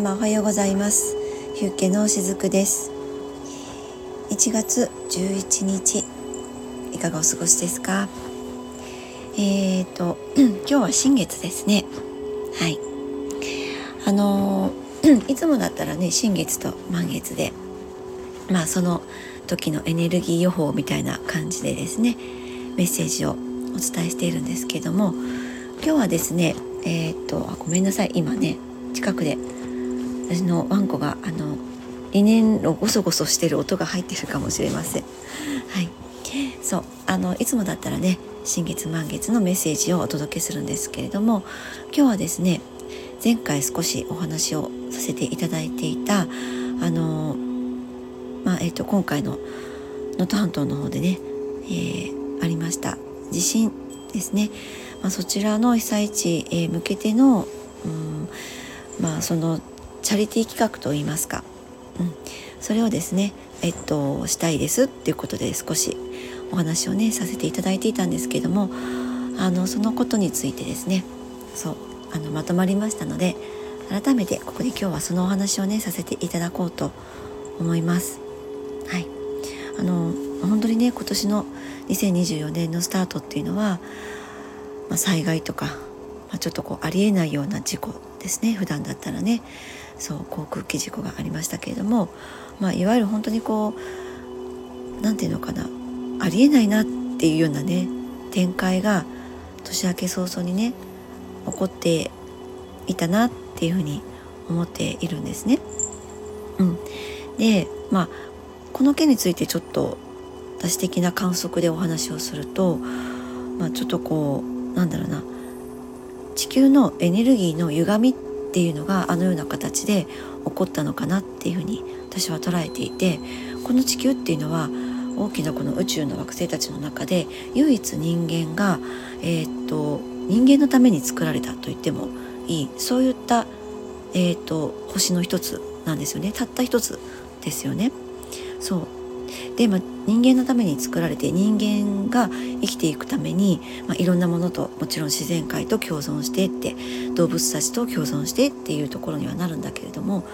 様おはようございます。ヒュッケのしずくです。1月11日いかがお過ごしですか？えーと 今日は新月ですね。はい。あの いつもだったらね新月と満月でまあその時のエネルギー予報みたいな感じでですねメッセージをお伝えしているんですけども今日はですねえっ、ー、とあごめんなさい。今ね近くで私のワンコがあのリネンのゴソゴソしてる音が入ってるかもしれません。はい、そう。あのいつもだったらね新月満月のメッセージをお届けするんですけれども今日はですね前回少しお話をさせていただいていたあのまあえっ、ー、と今回の能登半島の方でね、えー、ありました地震ですね、まあ、そちらの被災地へ向けての、うんまあ、そのチャリティー企画といいますか、うん、それをですね、えっと、したいですっていうことで少しお話をねさせていただいていたんですけどもあのそのことについてですね。そう。あのまとまりましたので改めてここで今日はそのお話をねさせていただこうと思います。はい。あの本当にね今年の2024年のスタートっていうのは、まあ、災害とか、まあ、ちょっとこうありえないような事故ですね。普段だったらね。そう航空機事故がありましたけれども、まあ、いわゆる本当にこう何て言うのかなありえないなっていうようなね展開が年明け早々にね起こっていたなっていうふうに思っているんですね。うん、でまあこの件についてちょっと私的な観測でお話をすると、まあ、ちょっとこうなんだろうな地球のエネルギーの歪みっっていうのがあのような形で起こったのかなっていうふうに私は捉えていてこの地球っていうのは大きなこの宇宙の惑星たちの中で唯一人間が、えー、っと人間のために作られたと言ってもいいそういった、えー、っと星の一つなんですよねたった一つですよね。そうで、まあ、人間のために作られて人間が生きていくために、まあ、いろんなものともちろん自然界と共存してって動物たちと共存してっていうところにはなるんだけれども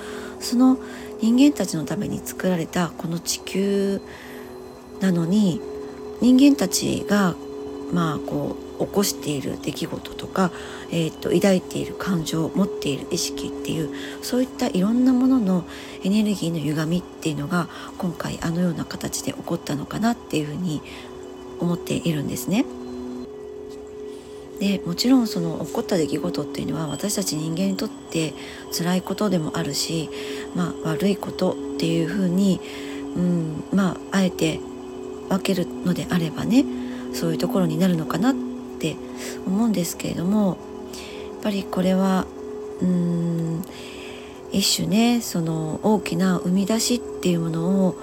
その人間たちのために作られたこの地球なのに人間たちがまあこう起こしている出来事とか、えーと、抱いている感情を持っている意識っていうそういったいろんなもののエネルギーの歪みっていうのが今回あのような形で起こったのかなっていうふうに思っているんですね。でもちろんその起こった出来事っていうのは私たち人間にとって辛いことでもあるし、まあ、悪いことっていうふうに、うん、まああえて分けるのであればねそういうところになるのかなっって思うんですけれどもやっぱりこれはうーん一種ねその大きな生み出しっていうものを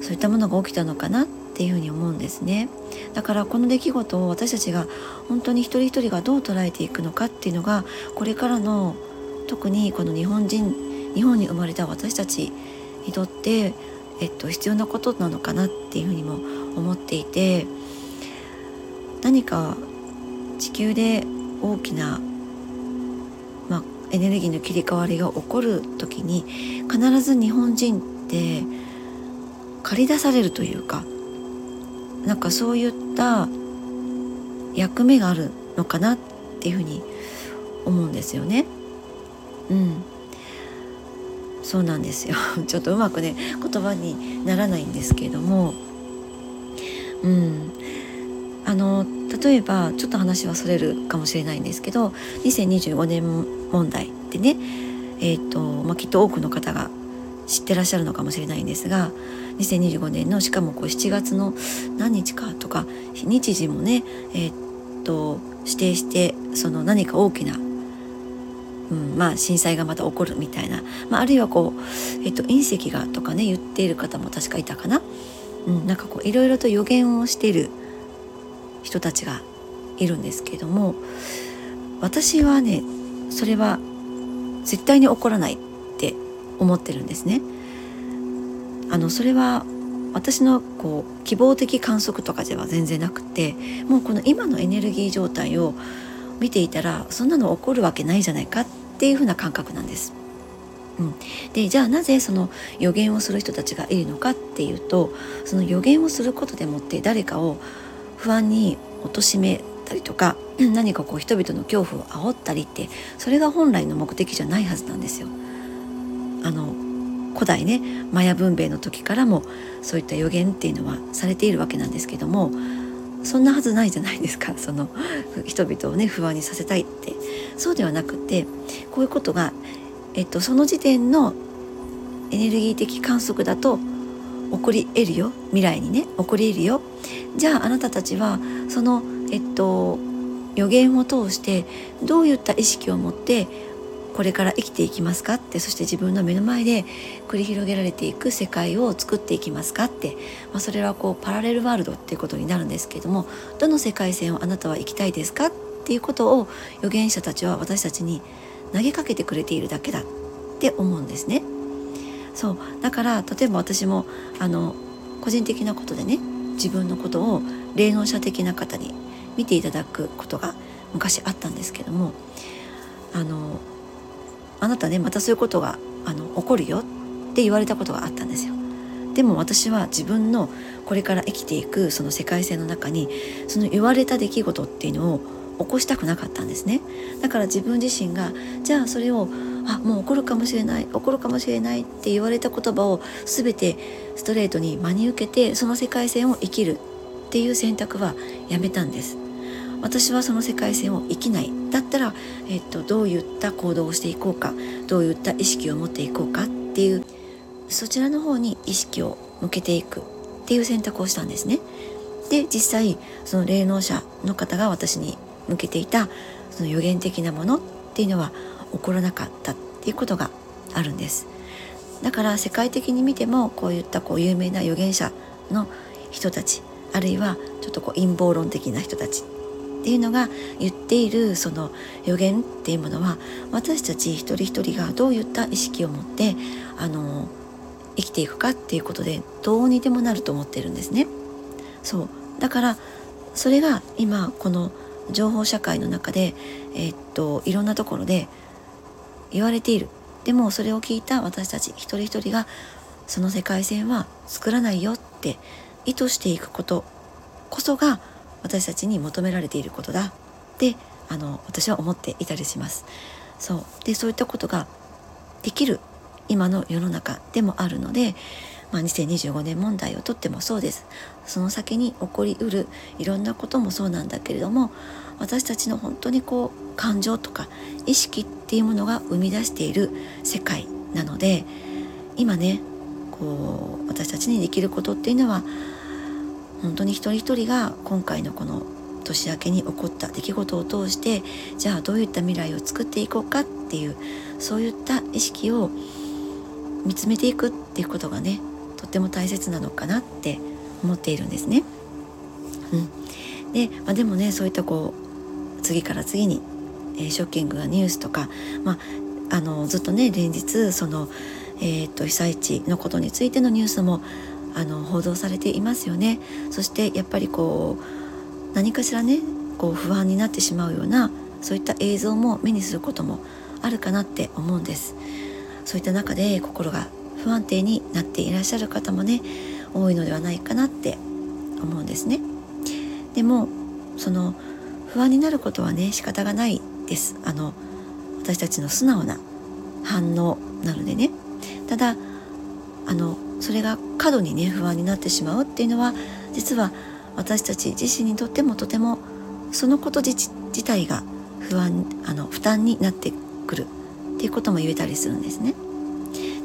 そういったものが起きたのかなっていうふうに思うんですね。だからこの出来事を私たちが本当に一人一人がどう捉えていくのかっていうのがこれからの特にこの日本人日本に生まれた私たちにとって、えっと、必要なことなのかなっていうふうにも思っていて何か地球で大きな、まあ、エネルギーの切り替わりが起こる時に必ず日本人って駆り出されるというかなんかそういった役目があるのかなっていうふうに思うんですよね。うん、そうなんですよ。ちょっとうまくね言葉にならないんですけれども、うん、あの例えばちょっと話はそれるかもしれないんですけど2025年問題ってね、えーとまあ、きっと多くの方が知ってらっしゃるのかもしれないんですが2025年のしかもこう7月の何日かとか日時もね、えー、と指定してその何か大きな、うんまあ、震災がまた起こるみたいな、まあ、あるいはこう、えー、と隕石がとかね言っている方も確かいたかな。うん、なんかこういろいろと予言をしている人たちがいるんですけれども私はねそれは絶対に起こらないって思ってるんですね。あのそれは私のこう希望的観測とかでは全然なくてもうこの今のエネルギー状態を見ていたらそんなの起こるわけないじゃないかっていうふうな感覚なんです。うん、でじゃあなぜその予言をする人たちがいるのかっていうとその予言をすることでもって誰かを不安に貶めたりとか 何かこう人々の恐怖を煽ったりってそれが本来の目的じゃないはずなんですよ。あの古代ねマヤ文明の時からもそういった予言っていうのはされているわけなんですけどもそんなはずないじゃないですかその人々をね不安にさせたいってそうではなくてこういうことが、えっと、その時点のエネルギー的観測だと起こり得るよ。未来にね。起こり得るよ。じゃああなたたちはそのえっと予言を通してどういった意識を持ってこれから生きていきますかってそして自分の目の前で繰り広げられていく世界を作っていきますかって、まあ、それはこうパラレルワールドっていうことになるんですけれどもどの世界線をあなたは生きたいですかっていうことを預言者たちは私たちに投げかけてくれているだけだって思うんですね。そうだから例えば私もあの個人的なことでね自分のことを霊能者的な方に見ていただくことが昔あったんですけどもあのあなたねまたそういうことがあの起こるよって言われたことがあったんですよ。でも私は自分のこれから生きていくその世界線の中にその言われた出来事っていうのを起こしたくなかったんですねだから自分自身がじゃあそれをあもう起こるかもしれない起こるかもしれないって言われた言葉を全てストレートに真に受けてその世界線を生きるっていう選択はやめたんです私はその世界線を生きないだったら、えっと、どういった行動をしていこうかどういった意識を持っていこうかっていうそちらの方に意識を向けていくっていう選択をしたんですね。で実際その霊能者の方が私に向けていたその予言的なものっていうのは起こらなかったっていうことがあるんです。だから世界的に見てもこういったこう有名な預言者の人たちあるいはちょっとこう陰謀論的な人たちっていうのが言っているその予言っていうものは私たち一人一人がどういった意識を持ってあの生きていくかっていうことでどうにでもなると思ってるんですね。そうだからそれが今この情報社会の中で、えー、っといろんなところで言われている。でもそれを聞いた私たち一人一人がその世界線は作らないよって意図していくことこそが私たちに求められていることだ。ってあの私は思っていたりします。そう。でそういったことができる今の世の中でもあるので、まあ、2025年問題をとってもそうです。その先に起こりうるいろんなこともそうなんだけれども私たちの本当にこう感情とか意識っていうものが生み出している世界なので今ねこう私たちにできることっていうのは本当に一人一人が今回のこの年明けに起こった出来事を通してじゃあどういった未来を作っていこうかっていうそういった意識を見つめていくっていうことがねとっても大切なのかなって思っているんですね。うん、で,、まあ、でもねそういったこう次から次に、えー、ショッキングなニュースとか、まあ、あのずっとね連日その、えーと被災地のことについてのニュースもあの報道されていますよね。そしてやっぱりこう何かしらねこう不安になってしまうようなそういった映像も目にすることもあるかなって思うんです。そういった中で心が不安定になっていらっしゃる方もね多いのではないかなって思うんですね。でもその不安になることはね仕方がないですあの私たちの素直な反応なのでねただあのそれが過度にね不安になってしまうっていうのは実は私たち自身にとってもとてもそのこと自体が不安あの負担になってくるっていうことも言えたりするんですね。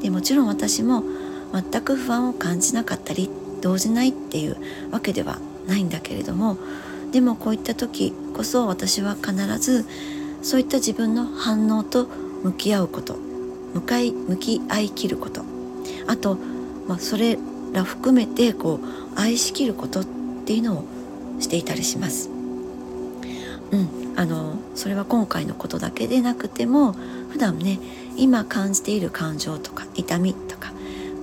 でもちろん私も全く不安を感じなかったり動じないっていうわけではないんだけれどもでもこういった時こそ私は必ずそういった自分の反応と向き合うこと向かい向き合いきることあとまあ、それら含めてこう愛しきることっていうのをしていたりします。うん、あのそれは今回のことだけでなくても普段ね今感じている感情とか痛みとか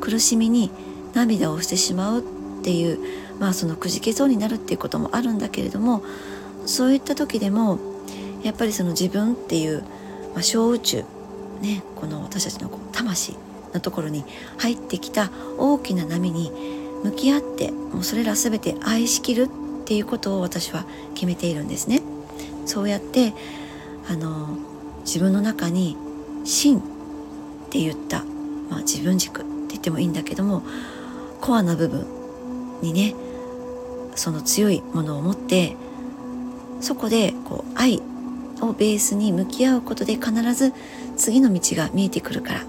苦しみに涙をしてしまうっていうまあそのくじけそうになるっていうこともあるんだけれどもそういった時でもやっぱりその自分っていう、まあ、小宇宙、ねこの私たちのこう魂のところに入ってきた大きな波に向き合ってもうそれら全て愛しきるっていうことを私は決めているんですね。そうやってあの自分の中に真って言った、まあ、自分軸って言ってもいいんだけどもコアな部分にねその強いものを持ってそこでこう愛をベースに向き合うことで必ず次の道が見えてくるから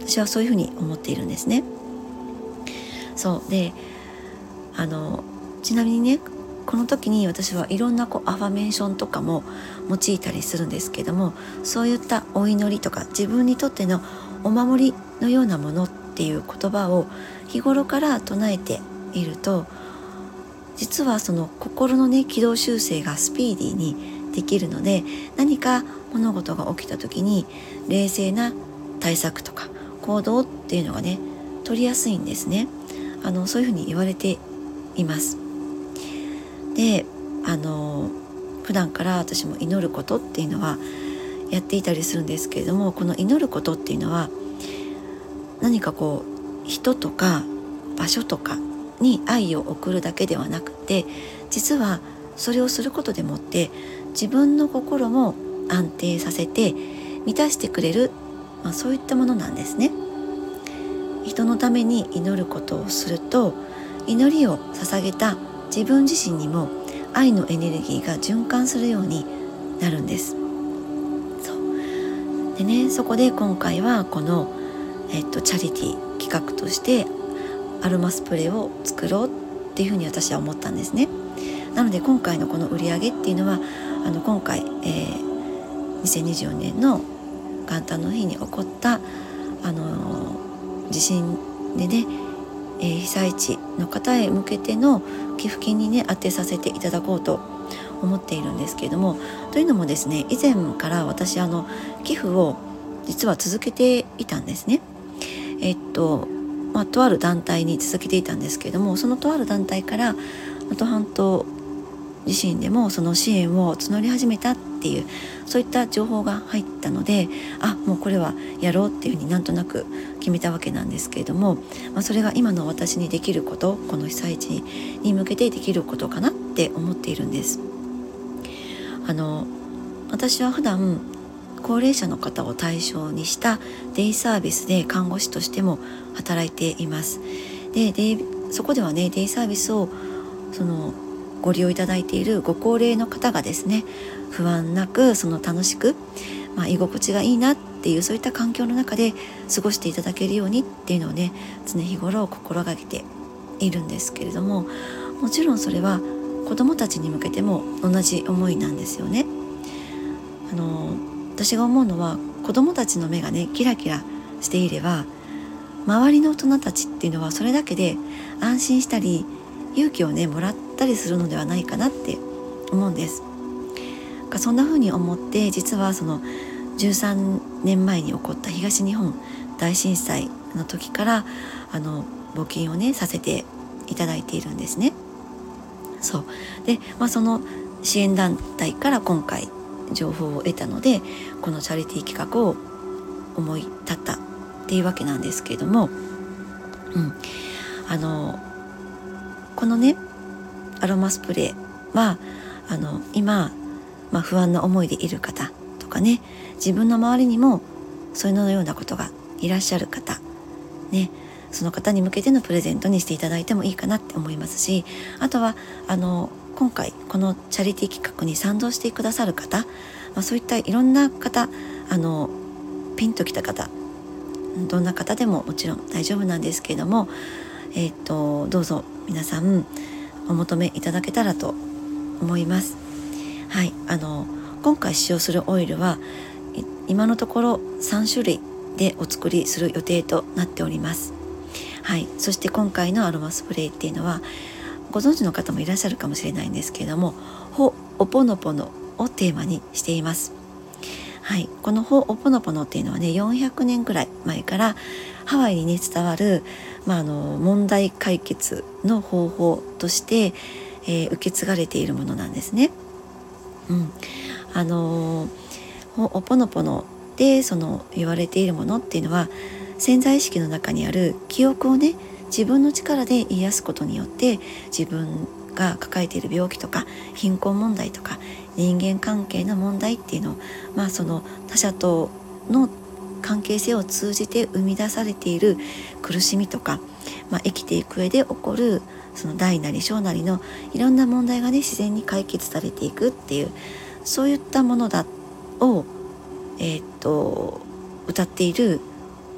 私はそういうふうに思っているんですね。そうであのちなみにねこの時に私はいろんなこうアファメーションとかも用いたりするんですけどもそういったお祈りとか自分にとってのお守りのようなものっていう言葉を日頃から唱えていると実はその心のね軌道修正がスピーディーにできるので何か物事が起きた時に冷静な対策とか行動っていうのがね取りやすいんですね。あのそういうふうに言われています。であの普段から私も祈ることっていうのはやっていたりするんですけれどもこの祈ることっていうのは何かこう人とか場所とかに愛を送るだけではなくて実はそれをすることでもって自分の心も安定させて満たしてくれる、まあ、そういったものなんですね。人のために祈ることをすると祈りを捧げた自分自身にも愛のエネルギーが循環するようになるんです。そうでねそこで今回はこの、えっと、チャリティー企画としてアロマスプレーを作ろうっていうふうに私は思ったんですね。なので今回のこの売り上げっていうのはあの今回、えー、2024年の元旦の日に起こったあの地震でね、えー、被災地の方へ向けての寄付金にね当てさせていただこうと思っているんですけれどもというのもですね以前から私あの寄付を実は続けていたんですね。えっとまあ、とある団体に続けていたんですけれどもそのとある団体から能登半島自身でもその支援を募り始めたっていうそういった情報が入ったのであもうこれはやろうっていうふうになんとなく決めたわけなんですけれども、まあ、それが今の私にできることこの被災地に向けてできることかなって思っているんです。あの私は普段高齢者の方を対象にしたデイサービスで看護師としても働いています。でそこではねデイサービスをそのご利用いただいているご高齢の方がですね不安なくその楽しく、まあ、居心地がいいなっていうそういった環境の中で過ごしていただけるようにっていうのをね常日頃心がけているんですけれどももちろんそれは子どもたちに向けても同じ思いなんですよね。あの私が思うのは子どもたちの目がねキラキラしていれば周りの大人たちっていうのはそれだけで安心したり勇気をねもらったりするのではないかなって思うんです。そんな風に思って実はその13年前に起こった東日本大震災の時からあの募金をねさせていただいているんですね。そうで、まあ、その支援団体から今回情報を得たのでこのチャリティー企画を思い立ったっていうわけなんですけれども、うん、あのこのねアロマスプレーはあの今、まあ、不安な思いでいる方とかね自分の周りにもそういうのようなことがいらっしゃる方ねその方に向けてのプレゼントにしていただいてもいいかなって思いますしあとはあの今回このチャリティー企画に賛同してくださる方、まあ、そういったいろんな方あのピンときた方どんな方でももちろん大丈夫なんですけれども、えー、っとどうぞ皆さんお求めいただけたらと思います。はい、あの今回使用するオイルは今のところ3種類でお作りする予定となっております。はい、そして今回のアロマスプレーっていうのはご存知の方もいらっしゃるかもしれないんですけれども「ほおぽのぽの」をテーマにしています。はい、この「ほおぽのぽの」っていうのはね400年くらい前からハワイにね伝わる、まあ、あの問題解決の方法として、えー、受け継がれているものなんですね。うん、あのおぽのぽのでその言われているものっていうのは潜在意識の中にある記憶をね自分の力で癒すことによって自分が抱えている病気とか貧困問題とか人間関係の問題っていうのをまあその他者との関係性を通じて生み出されている苦しみとか、まあ、生きていく上で起こるその大なり小なりのいろんな問題がね自然に解決されていくっていうそういったものだを、えー、っと歌っている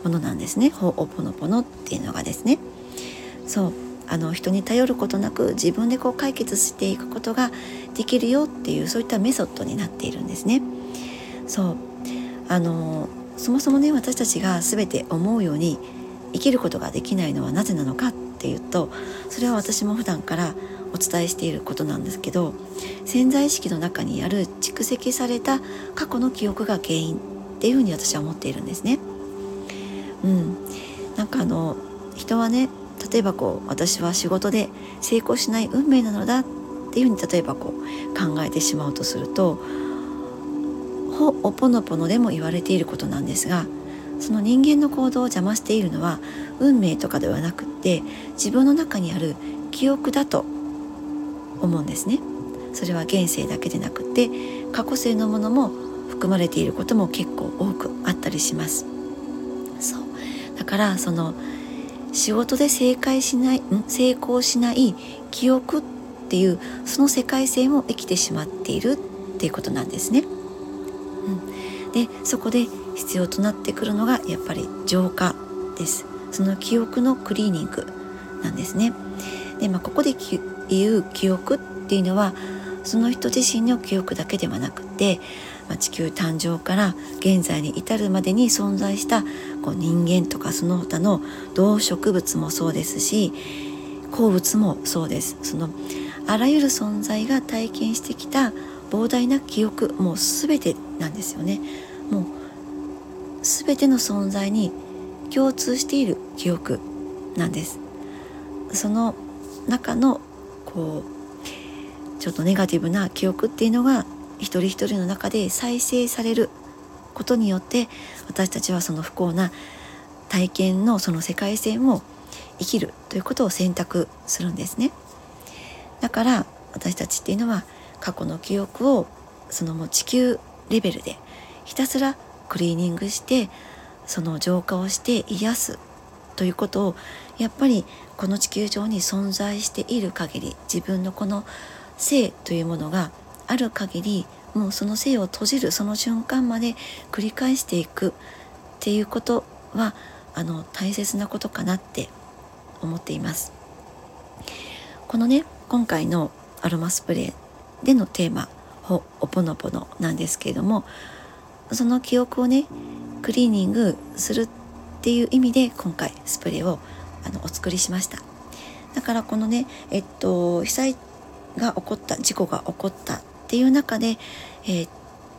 ものなんですね「ほおぽのぽの」っていうのがですね。そうあの人に頼ることなく自分でこう解決していくことができるよっていうそういったメソッドになっているんですね。そうあのそもそもね私たちが全て思うように生きることができないのはなぜなのかっていうとそれは私も普段からお伝えしていることなんですけど潜在意識の中にある蓄積された過去の記憶が原因っていうふうに私は思っているんですね。うん、なんかあの人はね例えばこう私は仕事で成功しない運命なのだっていうふうに例えばこう考えてしまうとするとほおぽのぽのでも言われていることなんですがその人間の行動を邪魔しているのは運命とかではなくって自分の中にある記憶だと思うんですね。それは現世だけでなくて過去世のものも含まれていることも結構多くあったりします。そうだからその仕事で正解しない成功しない記憶っていうその世界線を生きてしまっているっていうことなんですね。うん、でそこで必要となってくるのがやっぱり浄化ですその記憶のクリーニングなんですね。で、まあ、ここで言う記憶っていうのはその人自身の記憶だけではなくて、まあ、地球誕生から現在に至るまでに存在したこう人間とかその他の動植物もそうですし鉱物もそうです。そのあらゆる存在が体験してきた膨大な記憶もう全てなんですよね。もう全ての存在に共通している記憶なんです。その中のこうちょっとネガティブな記憶っていうのが一人一人の中で再生されることによって私たちはその不幸な体験のその世界線を生きるということを選択するんですね。だから私たちっていうのは過去の記憶をそのもう地球レベルでひたすらクリーニングしてその浄化をして癒すということをやっぱりこの地球上に存在している限り自分のこの性というものがある限りもうその性を閉じるその瞬間まで繰り返していくっていうことはあの大切なことかなって思っています。このね今回のアロマスプレーでのテーマ「ほおぽのぽの」なんですけれどもその記憶をねクリーニングするっていう意味で今回スプレーをあのお作りしました。だからこのねえっと被災が起こった事故が起こったっていう中で、えー、っ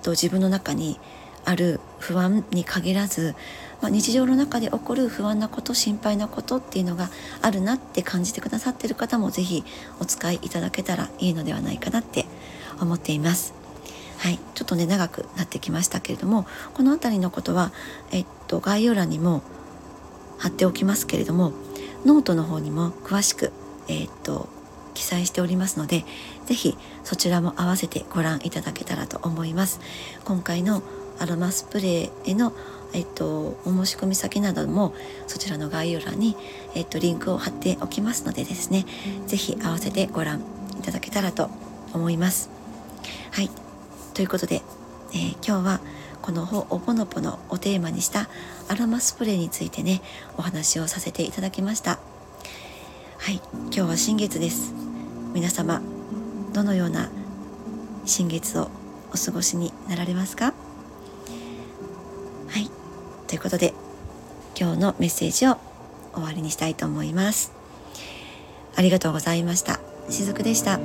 と自分の中にある不安に限らず、まあ、日常の中で起こる不安なこと心配なことっていうのがあるなって感じてくださってる方も是非お使いいただけたらいいのではないかなって思っています。はい、ちょっとね長くなってきましたけれどもこの辺りのことは、えっと、概要欄にも貼っておきますけれどもノートの方にも詳しく、えっと、記載しておりますので是非そちらも合わせてご覧いただけたらと思います。今回のアロマスプレーへのえっと、お申し込み先などもそちらの概要欄に、えっと、リンクを貼っておきますのでですね。是非合わせてご覧いただけたらと思います。はい。ということで、えー、今日はこの「ほおぽのぽの」をテーマにしたアロマスプレーについてねお話をさせていただきました。はい。今日は新月です。皆様どのような新月をお過ごしになられますか？はい。ということで今日のメッセージを終わりにしたいと思います。ありがとうございました。しずくでした。